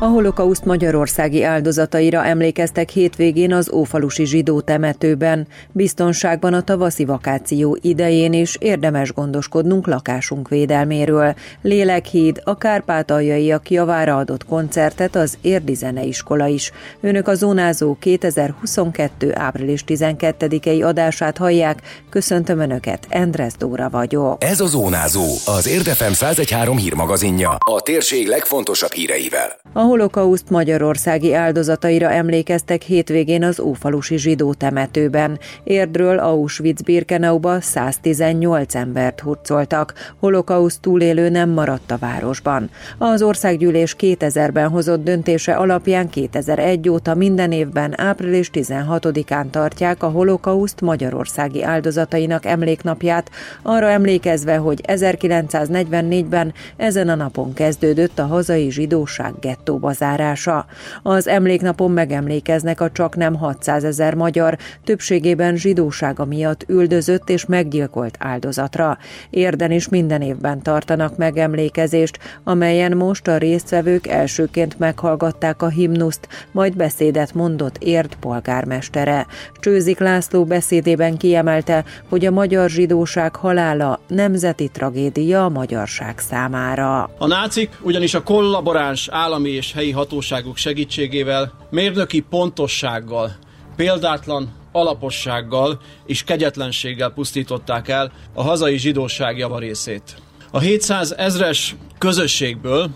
A holokauszt magyarországi áldozataira emlékeztek hétvégén az Ófalusi zsidó temetőben. Biztonságban a tavaszi vakáció idején is érdemes gondoskodnunk lakásunk védelméről. Lélekhíd, a Kárpátaljaiak javára adott koncertet az Érdi Zeneiskola is. Önök a Zónázó 2022. április 12-i adását hallják. Köszöntöm Önöket, Endres Dóra vagyok. Ez a Zónázó, az Érdefem 113 hírmagazinja. A térség legfontosabb híreivel. A holokauszt magyarországi áldozataira emlékeztek hétvégén az Ófalusi zsidó temetőben. Érdről Auschwitz-Birkenauba 118 embert hurcoltak. Holokauszt túlélő nem maradt a városban. Az országgyűlés 2000-ben hozott döntése alapján 2001 óta minden évben április 16-án tartják a holokauszt magyarországi áldozatainak emléknapját, arra emlékezve, hogy 1944-ben ezen a napon kezdődött a hazai zsidóság gettó autóba zárása. Az emléknapon megemlékeznek a csak nem 600 ezer magyar, többségében zsidósága miatt üldözött és meggyilkolt áldozatra. Érden is minden évben tartanak megemlékezést, amelyen most a résztvevők elsőként meghallgatták a himnuszt, majd beszédet mondott Érd polgármestere. Csőzik László beszédében kiemelte, hogy a magyar zsidóság halála nemzeti tragédia a magyarság számára. A nácik ugyanis a kollaboráns állami és helyi hatóságok segítségével, mérnöki pontossággal, példátlan alapossággal és kegyetlenséggel pusztították el a hazai zsidóság javarészét. A 700 ezres közösségből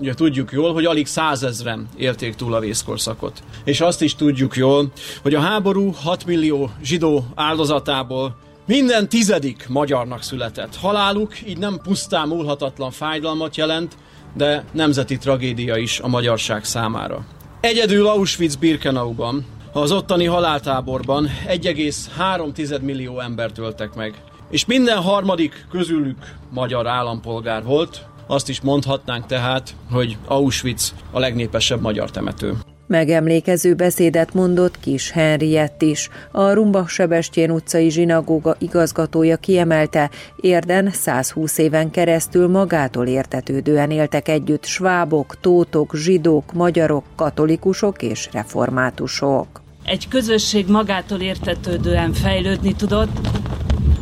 Ugye tudjuk jól, hogy alig százezren élték túl a vészkorszakot. És azt is tudjuk jól, hogy a háború 6 millió zsidó áldozatából minden tizedik magyarnak született. Haláluk így nem pusztán múlhatatlan fájdalmat jelent, de nemzeti tragédia is a magyarság számára. Egyedül Auschwitz-Birkenauban, az ottani haláltáborban 1,3 millió embert öltek meg, és minden harmadik közülük magyar állampolgár volt, azt is mondhatnánk tehát, hogy Auschwitz a legnépesebb magyar temető. Megemlékező beszédet mondott Kis Henriett is. A Rumbach Sebestyén utcai zsinagóga igazgatója kiemelte, érden 120 éven keresztül magától értetődően éltek együtt svábok, tótok, zsidók, magyarok, katolikusok és reformátusok. Egy közösség magától értetődően fejlődni tudott,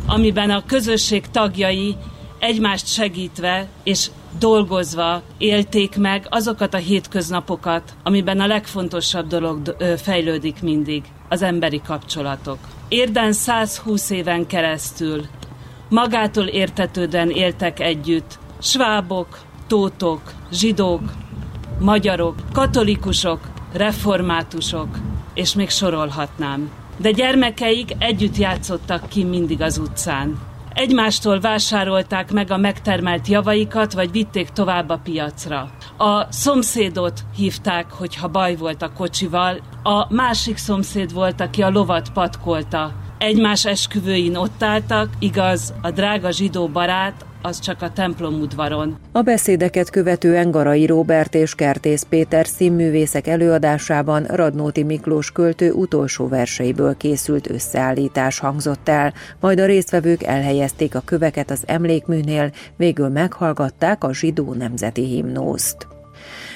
amiben a közösség tagjai egymást segítve és dolgozva élték meg azokat a hétköznapokat, amiben a legfontosabb dolog fejlődik mindig, az emberi kapcsolatok. Érden 120 éven keresztül magától értetődően éltek együtt svábok, tótok, zsidók, magyarok, katolikusok, reformátusok, és még sorolhatnám. De gyermekeik együtt játszottak ki mindig az utcán. Egymástól vásárolták meg a megtermelt javaikat, vagy vitték tovább a piacra. A szomszédot hívták, hogyha baj volt a kocsival, a másik szomszéd volt, aki a lovat patkolta. Egymás esküvőin ott álltak, igaz, a drága zsidó barát az csak a templom udvaron. A beszédeket követően Garai Róbert és Kertész Péter színművészek előadásában Radnóti Miklós költő utolsó verseiből készült összeállítás hangzott el, majd a résztvevők elhelyezték a köveket az emlékműnél, végül meghallgatták a zsidó nemzeti himnószt.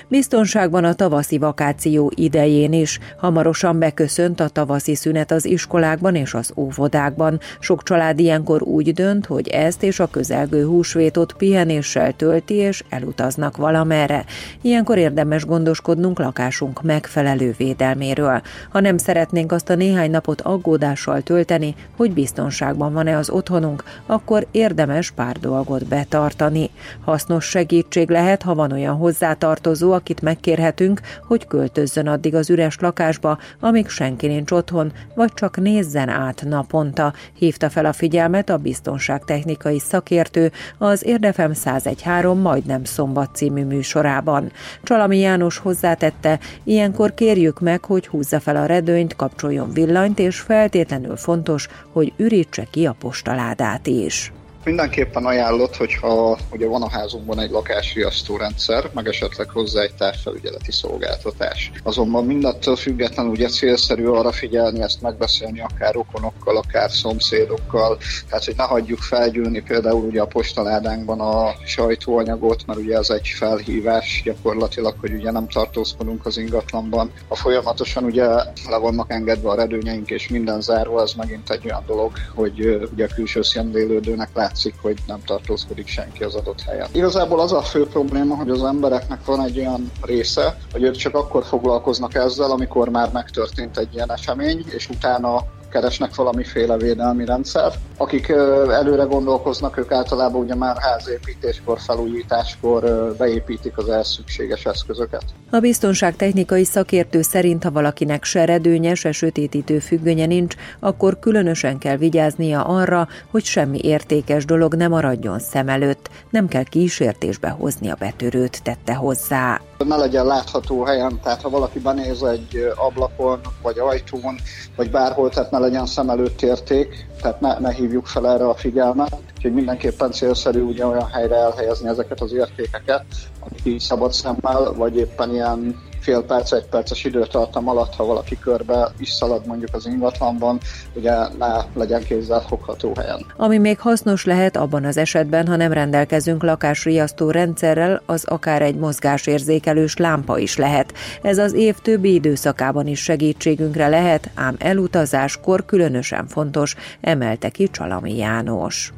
Biztonságban a tavaszi vakáció idején is. Hamarosan beköszönt a tavaszi szünet az iskolákban és az óvodákban. Sok család ilyenkor úgy dönt, hogy ezt és a közelgő húsvétot pihenéssel tölti és elutaznak valamerre. Ilyenkor érdemes gondoskodnunk lakásunk megfelelő védelméről. Ha nem szeretnénk azt a néhány napot aggódással tölteni, hogy biztonságban van-e az otthonunk, akkor érdemes pár dolgot betartani. Hasznos segítség lehet, ha van olyan hozzátartozó, akit megkérhetünk, hogy költözzön addig az üres lakásba, amíg senki nincs otthon, vagy csak nézzen át naponta, hívta fel a figyelmet a biztonságtechnikai szakértő az Érdefem 1013 majdnem szombat című műsorában. Csalami János hozzátette, ilyenkor kérjük meg, hogy húzza fel a redőnyt, kapcsoljon villanyt, és feltétlenül fontos, hogy ürítse ki a postaládát is. Mindenképpen ajánlott, hogyha ugye van a házunkban egy lakásriasztó rendszer, meg esetleg hozzá egy távfelügyeleti szolgáltatás. Azonban mindattól függetlenül ugye célszerű arra figyelni, ezt megbeszélni akár okonokkal, akár szomszédokkal, tehát hogy ne hagyjuk felgyűlni például ugye a postaládánkban a sajtóanyagot, mert ugye ez egy felhívás gyakorlatilag, hogy ugye nem tartózkodunk az ingatlanban. A folyamatosan ugye le vannak engedve a redőnyeink és minden zárva, ez megint egy olyan dolog, hogy ugye a külső szemlélődőnek látszik, hogy nem tartózkodik senki az adott helyen. Igazából az a fő probléma, hogy az embereknek van egy olyan része, hogy ők csak akkor foglalkoznak ezzel, amikor már megtörtént egy ilyen esemény, és utána keresnek valamiféle védelmi rendszer. Akik előre gondolkoznak, ők általában ugye már házépítéskor, felújításkor beépítik az ehhez szükséges eszközöket. A biztonságtechnikai szakértő szerint, ha valakinek se redőnye, se sötétítő függönye nincs, akkor különösen kell vigyáznia arra, hogy semmi értékes dolog nem maradjon szem előtt, nem kell kísértésbe hozni a betörőt, tette hozzá. Ne legyen látható helyen, tehát ha valaki benéz egy ablakon, vagy ajtón, vagy bárhol, tehát ne legyen szem előtt érték, tehát ne, ne hívjuk fel erre a figyelmet. Úgyhogy mindenképpen célszerű ugye olyan helyre elhelyezni ezeket az értékeket, amik így szabad szemmel, vagy éppen ilyen fél perc, egy perces időtartam alatt, ha valaki körbe is szalad mondjuk az ingatlanban, ugye ne legyen kézzel fogható helyen. Ami még hasznos lehet abban az esetben, ha nem rendelkezünk lakásriasztó rendszerrel, az akár egy mozgásérzékelős lámpa is lehet. Ez az év többi időszakában is segítségünkre lehet, ám elutazáskor különösen fontos, emelte ki Csalami János.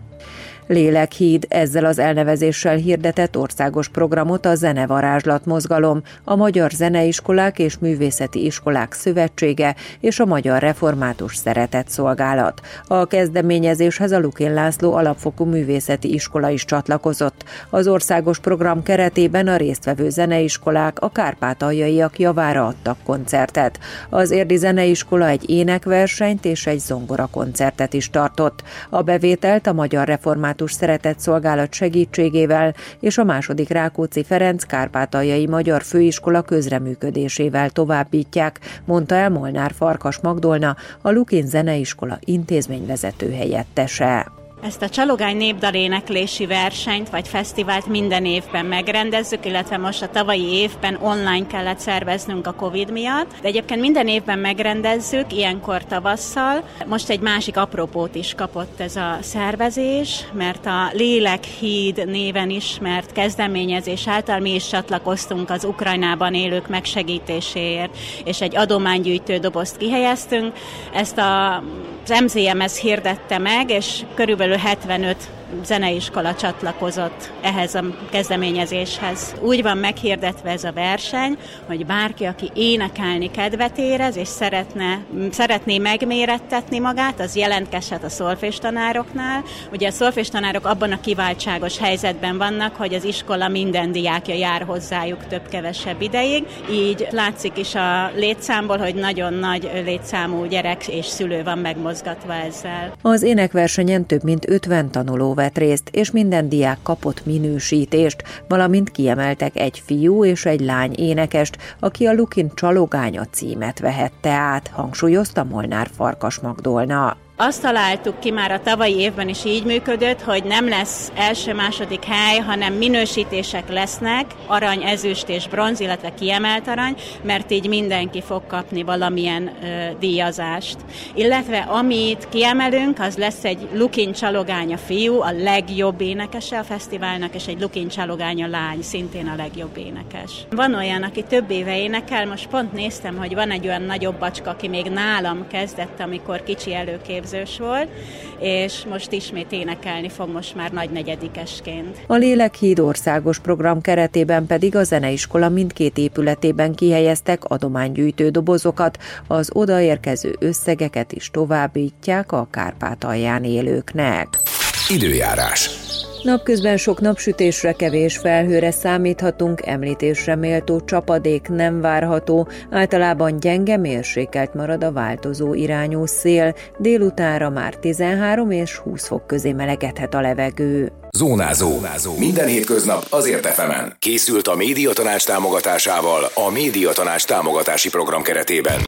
Lélekhíd ezzel az elnevezéssel hirdetett országos programot a Zenevarázslat mozgalom, a Magyar Zeneiskolák és Művészeti Iskolák Szövetsége és a Magyar Református Szeretett Szolgálat. A kezdeményezéshez a Lukén László Alapfokú Művészeti Iskola is csatlakozott. Az országos program keretében a résztvevő zeneiskolák a kárpátaljaiak javára adtak koncertet. Az Érdi Zeneiskola egy énekversenyt és egy zongora koncertet is tartott. A bevételt a Magyar Református Református Szeretett Szolgálat segítségével és a második Rákóczi Ferenc Kárpátaljai Magyar Főiskola közreműködésével továbbítják, mondta el Molnár Farkas Magdolna, a Lukin Zeneiskola intézményvezető helyettese. Ezt a Csalogány népdaléneklési versenyt vagy fesztivált minden évben megrendezzük, illetve most a tavalyi évben online kellett szerveznünk a Covid miatt. De egyébként minden évben megrendezzük, ilyenkor tavasszal. Most egy másik apropót is kapott ez a szervezés, mert a Lélekhíd néven ismert kezdeményezés által mi is csatlakoztunk az Ukrajnában élők megsegítéséért, és egy adománygyűjtő dobozt kihelyeztünk. Ezt a az MZMS hirdette meg, és körülbelül 75 zeneiskola csatlakozott ehhez a kezdeményezéshez. Úgy van meghirdetve ez a verseny, hogy bárki, aki énekelni kedvet érez, és szeretne, szeretné megmérettetni magát, az jelentkezhet a szolféstanároknál. Ugye a szolféstanárok abban a kiváltságos helyzetben vannak, hogy az iskola minden diákja jár hozzájuk több-kevesebb ideig, így látszik is a létszámból, hogy nagyon nagy létszámú gyerek és szülő van megmozgatva ezzel. Az énekversenyen több mint 50 tanuló vett részt, és minden diák kapott minősítést, valamint kiemeltek egy fiú és egy lány énekest, aki a Lukin csalogánya címet vehette át, hangsúlyozta Molnár Farkas Magdolna. Azt találtuk ki már a tavalyi évben is így működött, hogy nem lesz első-második hely, hanem minősítések lesznek, arany, ezüst és bronz, illetve kiemelt arany, mert így mindenki fog kapni valamilyen ö, díjazást. Illetve amit kiemelünk, az lesz egy Lukin csalogánya fiú, a legjobb énekese a fesztiválnak, és egy Lukin csalogánya lány, szintén a legjobb énekes. Van olyan, aki több éve énekel, most pont néztem, hogy van egy olyan nagyobb bacska, aki még nálam kezdett, amikor kicsi előképző képzős volt, és most ismét énekelni fog most már nagy negyedikesként. A Lélekhíd országos program keretében pedig a zeneiskola mindkét épületében kihelyeztek adománygyűjtő dobozokat, az odaérkező összegeket is továbbítják a Kárpátalján élőknek. Időjárás. Napközben sok napsütésre, kevés felhőre számíthatunk, említésre méltó csapadék nem várható, általában gyenge mérsékelt marad a változó irányú szél, délutánra már 13 és 20 fok közé melegedhet a levegő. Zónázó. Zónázó. Minden hétköznap azért efemen. Készült a médiatanács támogatásával a médiatanács támogatási program keretében.